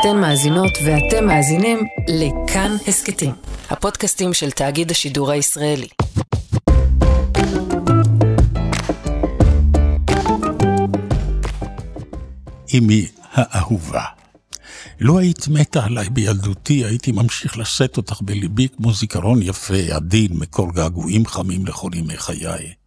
אתן מאזינות ואתם מאזינים לכאן הסכתים, הפודקאסטים של תאגיד השידור הישראלי. אמי האהובה. לו היית מתה עליי בילדותי, הייתי ממשיך לשאת אותך בליבי כמו זיכרון יפה, עדין, מקור געגועים חמים לכל ימי חיי.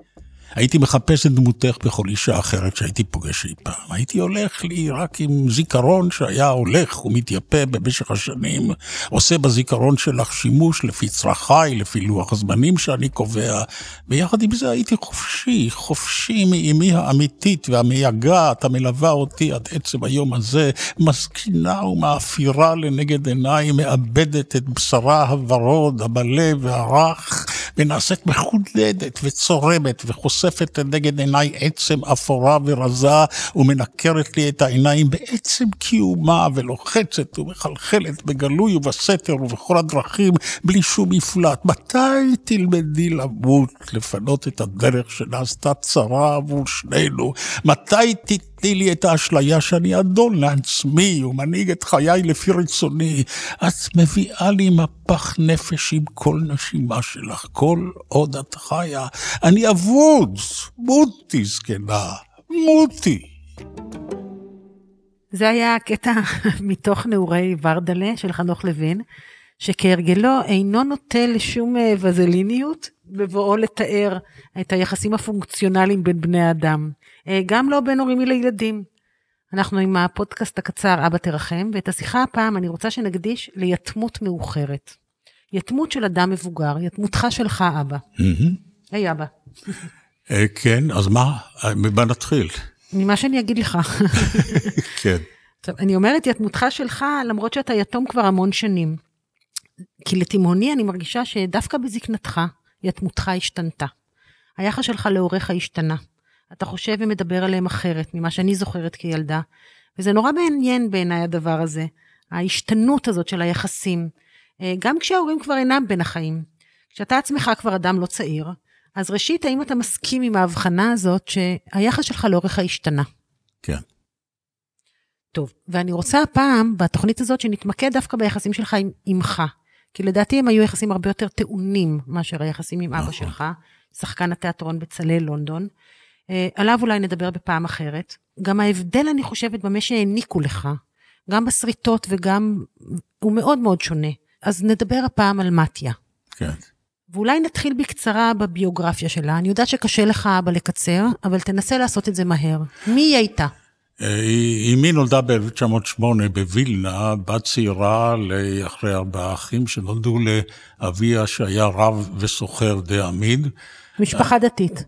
הייתי מחפש את דמותך בכל אישה אחרת שהייתי פוגש אי פעם. הייתי הולך לי רק עם זיכרון שהיה הולך ומתייפה במשך השנים, עושה בזיכרון שלך שימוש לפי צרכיי, לפי לוח הזמנים שאני קובע, ויחד עם זה הייתי חופשי, חופשי מאימי האמיתית והמייגעת המלווה אותי עד עצם היום הזה, מזקינה ומאפירה לנגד עיניי, מאבדת את בשרה הוורוד, המלא והרך, ונעשית מחודדת וצורמת וחוסמת. חושפת לנגד עיניי עצם אפורה ורזה ומנקרת לי את העיניים בעצם קיומה ולוחצת ומחלחלת בגלוי ובסתר ובכל הדרכים בלי שום מפלט. מתי תלמדי למות, לפנות את הדרך שנעשתה צרה עבור שנינו? מתי תת... תני לי את האשליה שאני אדון לעצמי ומנהיג את חיי לפי רצוני. את מביאה לי מפח נפש עם כל נשימה שלך, כל עוד את חיה. אני אבוד, מותי זקנה, מותי. זה היה הקטע מתוך נעורי ורדלה של חנוך לוין, שכהרגלו אינו נוטה לשום אה, וזליניות בבואו לתאר את היחסים הפונקציונליים בין בני אדם. אה, גם לא בין הורים לילדים. אנחנו עם הפודקאסט הקצר אבא תרחם, ואת השיחה הפעם אני רוצה שנקדיש ליתמות מאוחרת. יתמות של אדם מבוגר, יתמותך שלך אבא. היי אבא. אה, כן, אז מה? ממה נתחיל? ממה שאני אגיד לך. כן. עכשיו, אני אומרת יתמותך שלך, למרות שאתה יתום כבר המון שנים. כי לתימהוני אני מרגישה שדווקא בזקנתך, יתמותך השתנתה. היחס שלך להוריך השתנה. אתה חושב ומדבר עליהם אחרת ממה שאני זוכרת כילדה. וזה נורא מעניין בעיניי הדבר הזה, ההשתנות הזאת של היחסים. אה, גם כשההורים כבר אינם בין החיים. כשאתה עצמך כבר אדם לא צעיר, אז ראשית, האם אתה מסכים עם ההבחנה הזאת שהיחס שלך לאורך השתנה? כן. טוב, ואני רוצה הפעם, בתוכנית הזאת, שנתמקד דווקא ביחסים שלך עם אמך. כי לדעתי הם היו יחסים הרבה יותר טעונים מאשר היחסים עם אבא נכון. שלך, שחקן התיאטרון בצלאל לונדון. אה, עליו אולי נדבר בפעם אחרת. גם ההבדל, אני חושבת, במה שהעניקו לך, גם בסריטות וגם, הוא מאוד מאוד שונה. אז נדבר הפעם על מתיה. כן. ואולי נתחיל בקצרה בביוגרפיה שלה. אני יודעת שקשה לך אבא לקצר, אבל תנסה לעשות את זה מהר. מי היא הייתה? אה, אמי נולדה ב-1908 בווילנה, בת צעירה לאחרי ארבעה אחים שנולדו לאביה שהיה רב וסוחר די עמיד. משפחה דתית.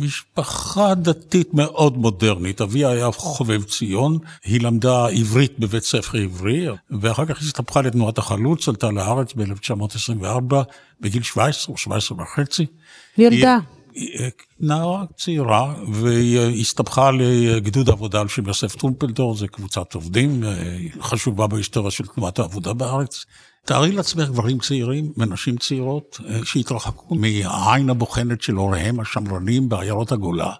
משפחה דתית מאוד מודרנית. אביה היה חובב ציון, היא למדה עברית בבית ספר עברי, ואחר כך הסתבכה לתנועת החלוץ, עלתה לארץ ב-1924, בגיל 17 או 17 וחצי. ילדה. נערה צעירה, והיא הסתבכה לגדוד עבודה על שם יוסף טרומפלדור, זו קבוצת עובדים חשובה בהיסטוריה של תנועת העבודה בארץ. תארי לעצמך גברים צעירים ונשים צעירות אה, שהתרחקו מהעין הבוחנת של הוריהם השמרנים בעיירות הגולה,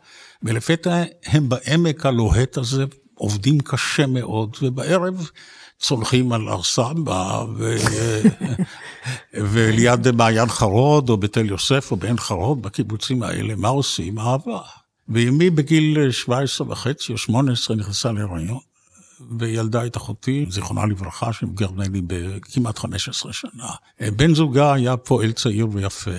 ולפתע הם בעמק הלוהט הזה עובדים קשה מאוד, ובערב צולחים על הר סבא, ו... וליד מעיין חרוד, או בתל יוסף, או בעין חרוד, בקיבוצים האלה, מה עושים? אהבה. ואמי בגיל 17 וחצי או 18 נכנסה להיריון, וילדה את אחותי, זיכרונה לברכה, שמבוגרת ממני בכמעט 15 שנה. בן זוגה היה פועל צעיר ויפה.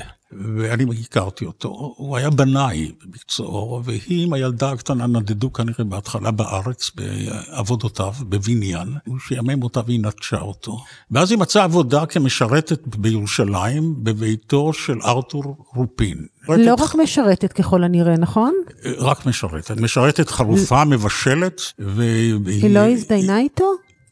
ואני הכרתי אותו, הוא היה בנאי במקצועו, והיא עם הילדה הקטנה נדדו כנראה בהתחלה בארץ בעבודותיו, בבניין, הוא שיאמם אותה והיא נטשה אותו. ואז היא מצאה עבודה כמשרתת בירושלים, בביתו של ארתור רופין. לא רק משרתת ככל הנראה, נכון? רק משרתת. משרתת חרופה, מבשלת, והיא... היא לא הזדיינה איתו?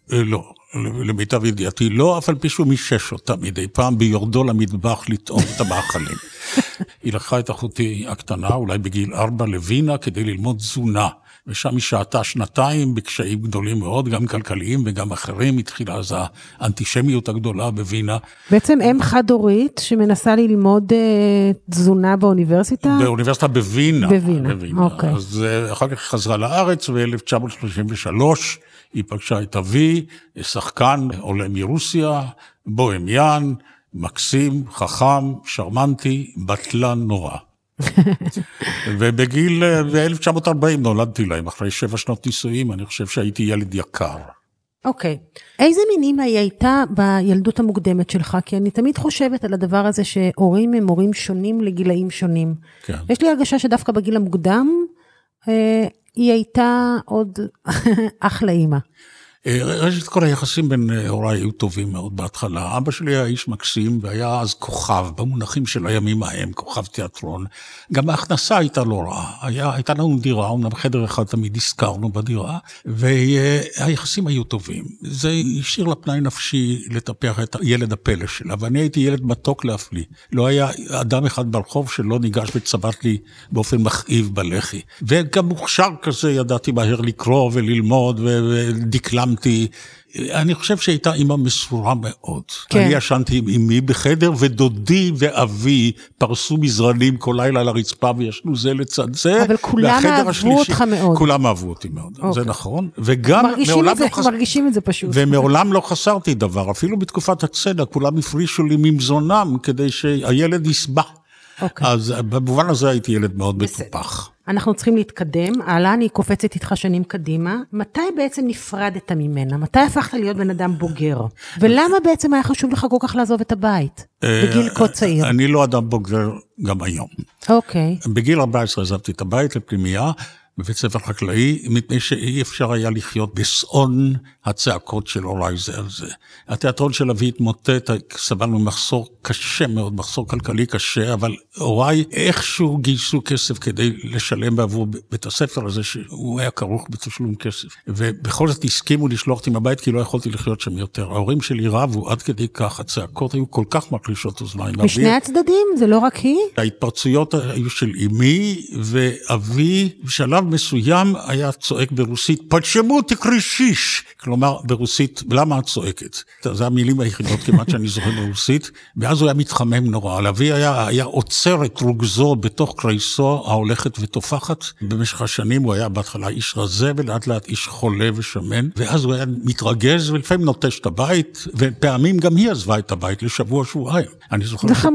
לא. למיטב ידיעתי לא, אף על פי שהוא מישש אותה מדי פעם ביורדו למטבח לטעום את המאכלים. היא לקחה את אחותי הקטנה, אולי בגיל ארבע, לווינה כדי ללמוד תזונה. ושם היא שהתה שנתיים בקשיים גדולים מאוד, גם כלכליים וגם אחרים. התחילה אז האנטישמיות הגדולה בווינה. בעצם אם חד-הורית שמנסה ללמוד אה, תזונה באוניברסיטה? באוניברסיטה בווינה. בווינה, בווינה. אוקיי. אז אה, אחר כך חזרה לארץ, ב-1933 היא פגשה את אבי, שחקן עולה מרוסיה, בוהמיאן, מקסים, חכם, שרמנטי, בטלן נורא. ובגיל, ב-1940 נולדתי להם, אחרי שבע שנות נישואים, אני חושב שהייתי ילד יקר. אוקיי. איזה מין אימא היא הייתה בילדות המוקדמת שלך? כי אני תמיד חושבת על הדבר הזה שהורים הם הורים שונים לגילאים שונים. כן. יש לי הרגשה שדווקא בגיל המוקדם, אה, היא הייתה עוד אחלה אימא. אה, ראשית כל היחסים בין אה, הוריי היו טובים מאוד בהתחלה. אבא שלי היה איש מקסים והיה אז כוכב, במונחים של הימים ההם, כוכב תיאטרון. גם ההכנסה הייתה לא רעה. הייתה לנו דירה, אומנם חדר אחד תמיד הזכרנו בדירה, והיחסים היו טובים. זה השאיר לה פנאי נפשי לטפח את ילד הפלא שלה, ואני הייתי ילד מתוק להפליא. לא היה אדם אחד ברחוב שלא ניגש וצבט לי באופן מכאיב בלחי. וגם מוכשר כזה, ידעתי מהר לקרוא וללמוד ודקלם. ישנתי, אני חושב שהייתה אימא מסורה מאוד. כן. אני ישנתי עם אמי בחדר, ודודי ואבי פרסו מזרנים כל לילה על הרצפה וישנו זה לצד זה. אבל כולם אהבו השלישי, אותך מאוד. כולם אהבו אותי מאוד, אוקיי. זה נכון. וגם מעולם זה, לא חס... מרגישים את זה פשוט. ומעולם לא חסרתי דבר, אפילו בתקופת הצדק, כולם הפרישו לי ממזונם כדי שהילד יסבע. אוקיי. אז במובן הזה הייתי ילד מאוד מטופח. אנחנו צריכים להתקדם, הלאה, אני קופצת איתך שנים קדימה. מתי בעצם נפרדת ממנה? מתי הפכת להיות בן אדם בוגר? ולמה בעצם היה חשוב לך כל כך לעזוב את הבית אה, בגיל כה צעיר? אני לא אדם בוגר גם היום. אוקיי. בגיל 14 עזבתי את הבית לפנימייה. בבית ספר חקלאי, מפני שאי אפשר היה לחיות בשאון הצעקות של הוריי זה על זה. התיאטרון של אבי התמוטט, סבלנו מחסור קשה מאוד, מחסור כלכלי קשה, אבל הוריי איכשהו גייסו כסף כדי לשלם בעבור בית הספר הזה, שהוא היה כרוך בתשלום כסף. ובכל זאת הסכימו לשלוח אותי מהבית, כי לא יכולתי לחיות שם יותר. ההורים שלי רבו עד כדי כך, הצעקות היו כל כך מקלישות אוזניים. משני הצדדים? זה לא רק היא? ההתפרצויות היו של אמי ואבי, בשלב מסוים היה צועק ברוסית, פצ'מו תקרישיש. כלומר, ברוסית, למה את צועקת? זה המילים היחידות כמעט שאני זוכר ברוסית, ואז הוא היה מתחמם נורא. אבי היה, היה עוצר את רוגזו בתוך קרייסו ההולכת ותופחת. במשך השנים הוא היה בהתחלה איש רזה, ולאט לאט איש חולה ושמן, ואז הוא היה מתרגז, ולפעמים נוטש את הבית, ופעמים גם היא עזבה את הבית לשבוע, שבועיים. אני זוכר שפעם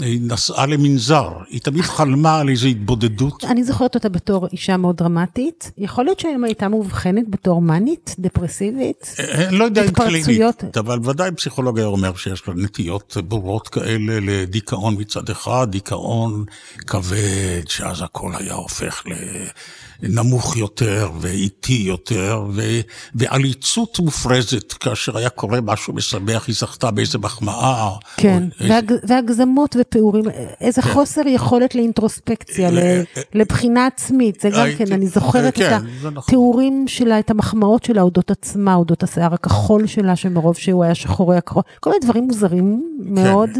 היא נסעה למנזר, היא תמיד חלמה על איזו התבודדות. אני זוכרת אותה בתור אישה מאוד דרמטית. יכול להיות שהיום הייתה מאובחנת בתור מאנית, דפרסיבית, אה, לא יודע אם קלינית, אבל ודאי פסיכולוג היה אומר שיש לה נטיות ברורות כאלה לדיכאון מצד אחד, דיכאון כבד, שאז הכל היה הופך ל... נמוך יותר ואיטי יותר, ו... ועליצות מופרזת, כאשר היה קורה משהו משמח, היא זכתה באיזה מחמאה. כן, איזה... והג... והגזמות ופעורים, איזה כן. חוסר יכולת לאינטרוספקציה, ל... אה, לבחינה עצמית, זה גם הייתי... כן, אני זוכרת כן, את נכון. התיאורים נכון. שלה, את המחמאות שלה אודות עצמה, אודות השיער הכחול שלה, שמרוב שהוא היה שחורי הכחול, כל מיני דברים מוזרים כן. מאוד.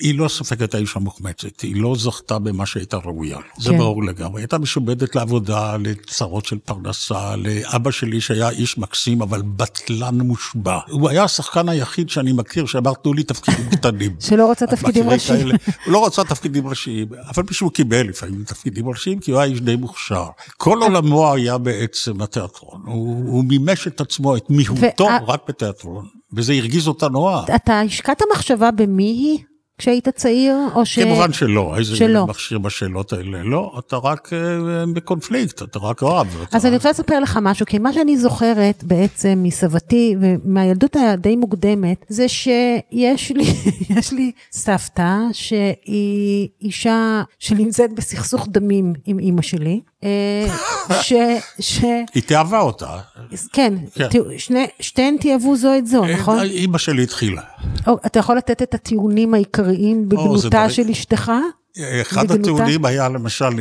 היא לא ספקת האישה מוחמצת, היא לא זכתה במה שהייתה ראויה, כן. זה ברור לגמרי. היא הייתה משובדת לעבודה, לצרות של פרנסה, לאבא שלי שהיה איש מקסים, אבל בטלן מושבע. הוא היה השחקן היחיד שאני מכיר שאמר, תנו לי תפקידים קטנים. שלא רצה תפקידים ראשיים. הוא לא רצה תפקידים ראשיים, אבל מישהו קיבל לפעמים תפקידים ראשיים, כי הוא היה איש די מוכשר. כל עולמו היה בעצם התיאטרון. הוא, הוא מימש את עצמו, את מיהותו, רק בתיאטרון. וזה הרגיז אותה נורא. אתה השקעת מחשבה במי היא? כשהיית צעיר, או ש... כמובן שלא, איזה שלא. מכשיר בשאלות האלה, לא, אתה רק uh, בקונפליקט, אתה רק רב. אז אתה... אני רוצה לספר לך משהו, כי מה שאני זוכרת בעצם מסבתי ומהילדות הדי מוקדמת, זה שיש לי, יש לי סבתא שהיא אישה שנמצאת בסכסוך דמים עם אימא שלי. אה, ש... ש... היא תאהבה אותה. כן, כן. שני, שתיהן תאהבו זו את זו, נכון? אימא שלי התחילה. או, אתה יכול לתת את הטיעונים העיקריים בגנותה של אשתך? אחד הטיעונים היה למשל,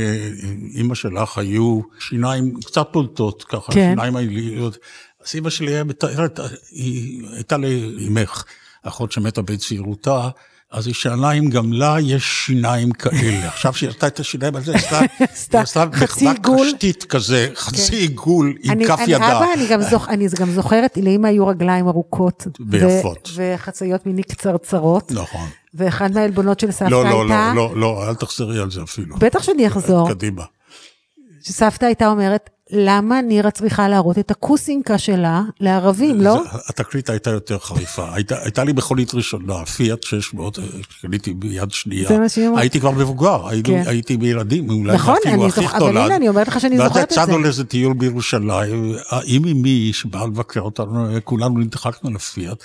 אימא שלך היו שיניים קצת פולטות, ככה, כן. שיניים העיליות. אז אימא שלי היה מתארת, היא הייתה לאימך, אחות שמתה בצעירותה, אז היא שאלה אם גם לה יש שיניים כאלה. עכשיו שהיא עשתה את השיניים על זה, היא עשתה מחווה קשתית כזה, חצי כן. עיגול עם כף ידה. אבא, אני גם זוכרת, לאמא היו רגליים ארוכות. ויפות. וחצאיות מיני קצרצרות. נכון. ואחד מהעלבונות של סבתא לא, לא, הייתה... לא, לא, לא, אל תחזרי על זה אפילו. בטח שאני אחזור. קדימה. שסבתא הייתה אומרת, למה נירה צריכה להראות את הקוסינקה שלה לערבים, לא? התקרית הייתה יותר חריפה. הייתה, הייתה לי מכונית ראשונה, פיאט 600, אה, קניתי ביד שנייה. זה מה שהיא אמרה. הייתי כבר מבוגר, היינו, כן. הייתי בילדים, אולי נכון, אפילו הכי זוכ- נולד. אבל הנה, אני אומרת לך שאני זוכרת את ואז זה. יצאנו לאיזה טיול בירושלים, עם אמי שבאה לבקר אותנו, כולנו נדחקנו לפיאט.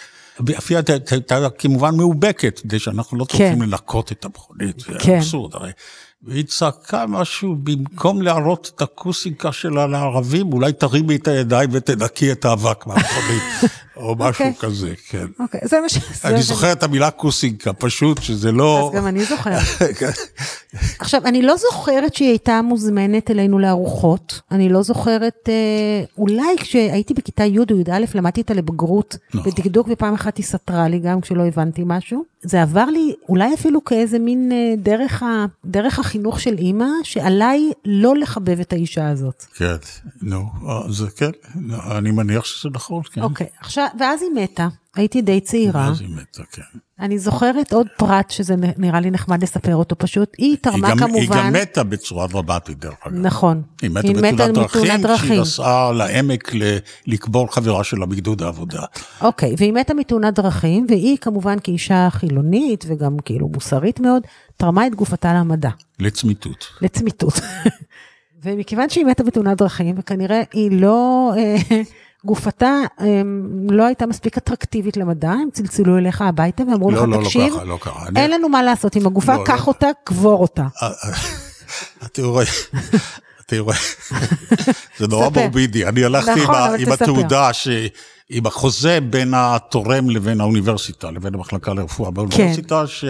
הפיאט הייתה כמובן מאובקת, כדי שאנחנו לא כן. צריכים לנקות את המכונית, זה כן. אבסורד הרי. והיא צעקה משהו, במקום להראות את הקוסיקה שלה לערבים, אולי תרימי את הידיים ותנקי את האבק מהמכונית, או משהו אוקיי. כזה, כן. אוקיי, זה מה ש... אני זוכר את המילה קוסינקה, פשוט שזה לא... אז גם אני זוכרת. עכשיו, אני לא זוכרת שהיא הייתה מוזמנת אלינו לארוחות. אני לא זוכרת, אה, אולי כשהייתי בכיתה י' או י"א למדתי איתה לבגרות נכון. בדקדוק, ופעם אחת היא סתרה לי גם כשלא הבנתי משהו. זה עבר לי אולי אפילו כאיזה מין אה, דרך, ה, דרך החינוך של אימא, שעליי לא לחבב את האישה הזאת. כן, נו, אה, זה כן, אני מניח שזה נכון, כן. אוקיי, עכשיו, ואז היא מתה. הייתי די צעירה. אז היא מתה, כן. אני זוכרת עוד פרט שזה נראה לי נחמד לספר אותו פשוט. היא היא תרמה גם- היא כמובן... גם מתה בצורה דרמטית, דרך אגב. נכון. היא מתה בתאונת דרכים, כשהיא נסעה לעמק ל- לקבור חברה שלה בגדוד העבודה. אוקיי, והיא מתה מתאונת דרכים, והיא כמובן כאישה חילונית וגם כאילו מוסרית מאוד, תרמה את גופתה למדע, לצמיתות. לצמיתות. ומכיוון שהיא מתה בתאונת דרכים, וכנראה היא לא, אה, גופתה אה, לא הייתה מספיק אטרקטיבית למדע, הם צלצלו אליך הביתה ואמרו לך, לא, לא, לא תקשיב, ככה, לא ככה. אני- אין לנו מה לעשות עם הגופה, לא, קח לא. אותה, קבור אותה. תראו, תראו, זה נורא. מורבידי. אני הלכתי עם נכון, עם תספר. התעודה, ש- עם החוזה בין התורם לבין האוניברסיטה, לבין המחלקה לרפואה באוניברסיטה, ש-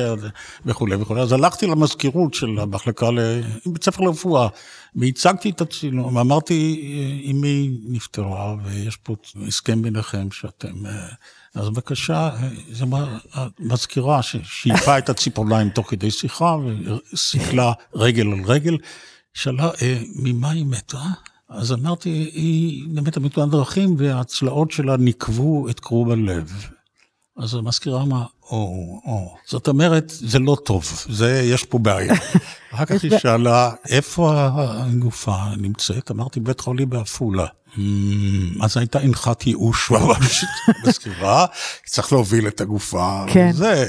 וכולי וכולי. אז הלכתי למזכירות של המחלקה, ל- בית ספר לרפואה, והצגתי את הצילום, אמרתי, אמי נפטרה, ויש פה הסכם ביניכם שאתם... אה, אז בבקשה, אה, זה אמרה המזכירה ששאיפה את הציפורניים תוך כדי שיחה, וסיכלה רגל על רגל, שאלה, "אה, ממה היא מתה? אז אמרתי, היא מתה מתאונת דרכים, והצלעות שלה ניקבו את קרום הלב. אז המזכירה אמרה, או, או, זאת אומרת, זה לא טוב, זה, יש פה בעיה. אחר כך היא שאלה, איפה הגופה נמצאת? אמרתי, בית חולים בעפולה. "Hmm, אז הייתה אנחת ייאוש ממש, מזכירה, צריך להוביל את הגופה. כן. זה.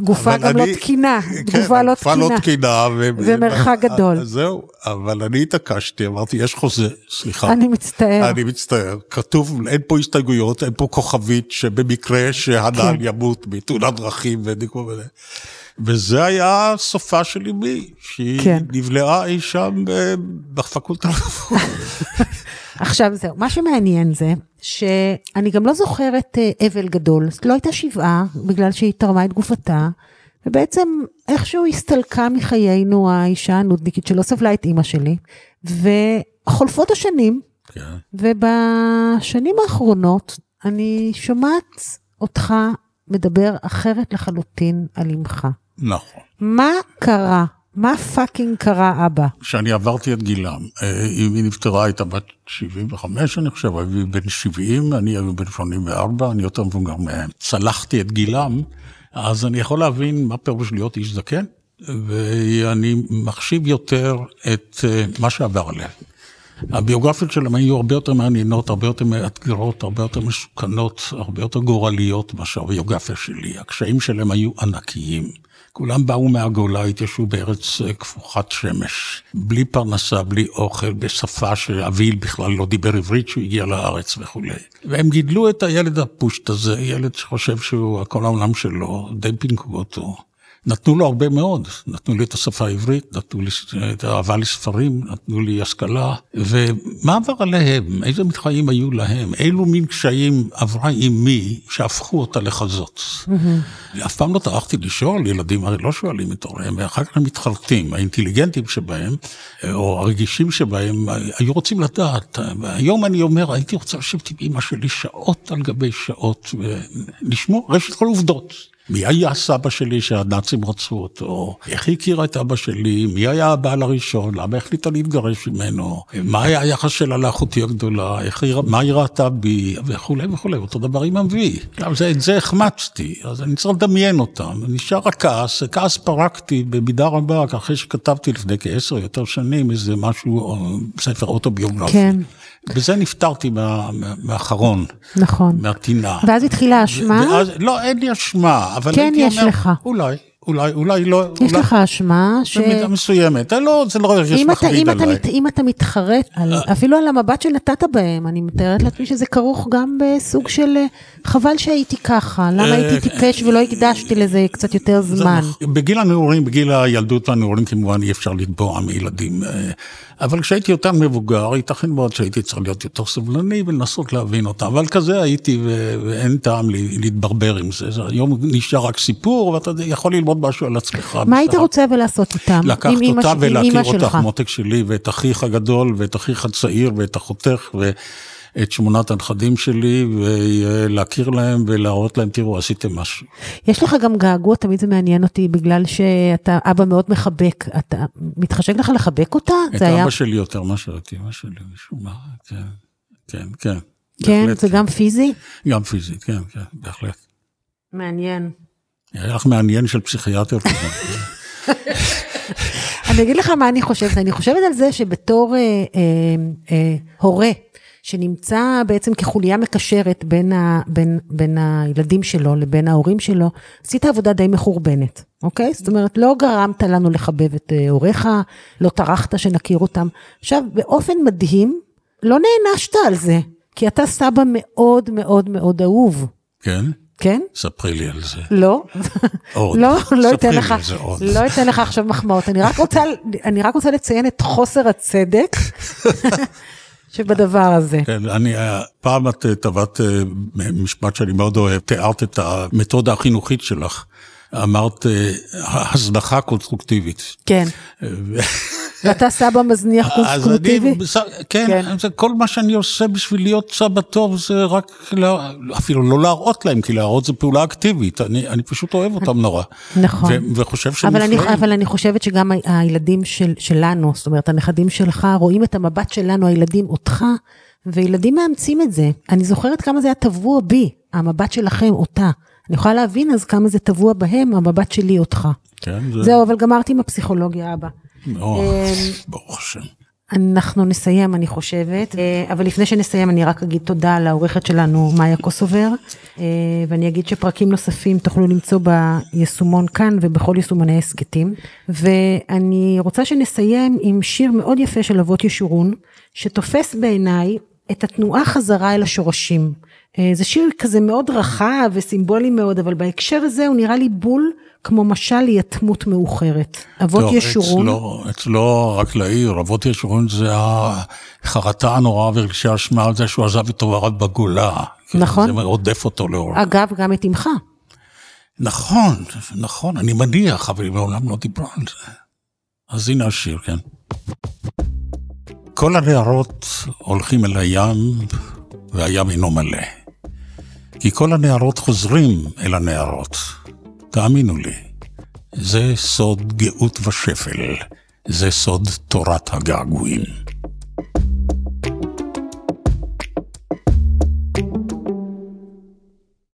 גופה גם לא אני- תקינה, כן, גופה לא גופה לא תקינה. תקינה. ו- ומרחק ו- גדול. אז זהו, אבל אני התעקשתי, אמרתי, יש חוזה, סליחה. אני מצטער. אני מצטער, כתוב, אין פה הסתייגויות, אין פה כוכבית שבמקרה שהנעל כן. ימות מתאונת דרכים ודיקו וזה. וזה היה סופה של אמי, שהיא כן. נבלעה אי שם ב- בפקולטה. עכשיו זהו, מה שמעניין זה שאני גם לא זוכרת אה, אבל גדול, לא הייתה שבעה בגלל שהיא תרמה את גופתה, ובעצם איכשהו הסתלקה מחיינו האישה הנודניקית שלא סבלה את אימא שלי, וחולפות השנים, כן. ובשנים האחרונות אני שומעת אותך מדבר אחרת לחלוטין על אמך. נכון. מה קרה? מה fucking קרה, אבא? כשאני עברתי את גילם, אה, אמי נפטרה, הייתה בת 75, אני חושב, אבי בן 70, אני הייתי בן 84, אני יותר מבוגר מהם. צלחתי את גילם, אז אני יכול להבין מה פירוש להיות איש זקן, ואני מחשיב יותר את אה, מה שעבר עליהם. הביוגרפיות שלהם היו הרבה יותר מעניינות, הרבה יותר מאתגרות, הרבה יותר מסוכנות, הרבה יותר גורליות מאשר הביוגרפיה שלי. הקשיים שלהם היו ענקיים. כולם באו מהגולה, התיישבו בארץ אה, כפוכת שמש, בלי פרנסה, בלי אוכל, בשפה שאבי בכלל לא דיבר עברית כשהוא הגיע לארץ וכולי. והם גידלו את הילד הפושט הזה, ילד שחושב שהוא כל העולם שלו, די פינקו אותו. נתנו לו הרבה מאוד, נתנו לי את השפה העברית, נתנו לי את האהבה לספרים, נתנו לי השכלה, ומה עבר עליהם? איזה חיים היו להם? אילו מין קשיים עברה אימי שהפכו אותה לכזאת? אף פעם לא טרחתי לשאול, ילדים הרי לא שואלים את הוריהם, ואחר כך הם מתחרטים, האינטליגנטים שבהם, או הרגישים שבהם, היו רוצים לדעת. והיום אני אומר, הייתי רוצה לשבת עם אמא שלי שעות על גבי שעות, ולשמוע רשת כל עובדות. מי היה סבא שלי שהנאצים רצו אותו? איך היא הכירה את אבא שלי? מי היה הבעל הראשון? למה החליטה להתגרש ממנו? מה היה היחס שלה לאחותי הגדולה? היא, מה היא ראתה בי? וכולי וכולי. אותו דבר עם אבי. את זה החמצתי, אז אני צריך לדמיין אותם. נשאר הכעס, כעס פרקתי במידה רבה, אחרי שכתבתי לפני כעשר יותר שנים איזה משהו, ספר אוטוביוגרפי. כן. בזה נפטרתי מה, מהאחרון. נכון. מהטינה. ואז התחילה האשמה? ואז, לא, אין לי אשמה, אבל כן, הייתי יש אומר, לך. אולי, אולי, אולי לא... יש אולי, לך אשמה ש... במידה מסוימת. אה, לא, זה לא אם אתה, מחריד אם, אתה, עליי. אם אתה מתחרט, על, אפילו על המבט שנתת בהם, אני מתארת לעצמי שזה כרוך גם בסוג של אה, חבל שהייתי ככה, למה אה, הייתי טיפש ולא הקדשתי לזה קצת יותר זמן. בגיל הנעורים, בגיל הילדות והנעורים כמובן אי אפשר לתבוע מילדים. אבל כשהייתי יותר מבוגר, ייתכן מאוד שהייתי צריך להיות יותר סבלני ולנסות להבין אותם. אבל כזה הייתי ו- ואין טעם לי- להתברבר עם זה. זה היום נשאר רק סיפור ואתה יכול ללמוד משהו על עצמך. מה היית רוצה ולעשות איתם? לקחת אותה ולהכיר אותך? מותק שלי, ואת אחיך הגדול, ואת אחיך הצעיר, ואת אחותך, ואת שמונת הנכדים שלי, ולהכיר להם ולהראות להם, תראו, עשיתם משהו. יש לך גם געגוע, תמיד זה מעניין אותי, בגלל שאתה אבא מאוד מחבק. אתה מתחשק לך לחבק אותה? את זה היה... אבא שלי יותר מאשר את אמא שלי, משום מה, כן, כן, כן. כן, בהחלט, זה גם פיזי? גם פיזית, כן, כן, בהחלט. מעניין. היה לך מעניין של פסיכיאטר כזה. אני אגיד לך מה אני חושבת, אני חושבת על זה שבתור אה, אה, אה, הורה, שנמצא בעצם כחוליה מקשרת בין, ה, בין, בין הילדים שלו לבין ההורים שלו, עשית עבודה די מחורבנת, אוקיי? זאת אומרת, לא גרמת לנו לחבב את אה, הוריך, לא טרחת שנכיר אותם. עכשיו, באופן מדהים, לא נענשת על זה, כי אתה סבא מאוד מאוד מאוד אהוב, כן? כן? ספרי לי על זה. לא, עוד. לא, לא אתן לך. לא אתן לך עכשיו מחמאות, אני רק רוצה, אני רק רוצה לציין את חוסר הצדק שבדבר הזה. כן, אני, אה, פעם את אה, טבעת אה, משפט שאני מאוד אוהב, תיארת את המתודה החינוכית שלך. אמרת הזנחה קונסטרוקטיבית. כן, ואתה סבא מזניח קונסטרוקטיבי? כן, כן. זה כל מה שאני עושה בשביל להיות סבא טוב זה רק, לה- אפילו לא להראות להם, כי להראות זה פעולה אקטיבית, אני, אני פשוט אוהב אותם נורא. נכון. ו- וחושב שהם אבל אני, נפלאים. אבל אני חושבת שגם הילדים של, שלנו, זאת אומרת, הנכדים שלך, רואים את המבט שלנו, הילדים אותך, וילדים מאמצים את זה. אני זוכרת כמה זה היה טבוע בי, המבט שלכם, אותה. אני יכולה להבין אז כמה זה טבוע בהם, המבט שלי, אותך. כן, זה... זהו, אבל גמרתי עם הפסיכולוגיה, אבא. או, אמ, ברוך השם. אנחנו נסיים, אני חושבת, אה, אבל לפני שנסיים אני רק אגיד תודה לעורכת שלנו, מאיה קוסובר, אה, ואני אגיד שפרקים נוספים תוכלו למצוא ביישומון כאן ובכל יישומוני הסכתים, ואני רוצה שנסיים עם שיר מאוד יפה של אבות ישורון, שתופס בעיניי את התנועה חזרה אל השורשים. אה, זה שיר כזה מאוד רחב וסימבולי מאוד, אבל בהקשר הזה הוא נראה לי בול כמו משל ליתמות מאוחרת. אבות טוב, ישורון. אצלו, אצלו, רק להעיר, אבות ישורון זה החרטה הנוראה ורגשי אשמה על זה שהוא עזב את הוריו בגולה. נכון. זה רודף אותו לאור. אגב, גם את אמך. נכון, נכון, אני מניח, אבל היא מעולם לא דיברה על זה. אז הנה השיר, כן. כל הנערות הולכים אל הים, והים אינו מלא. כי כל הנערות חוזרים אל הנערות. תאמינו לי, זה סוד גאות ושפל, זה סוד תורת הגעגועים.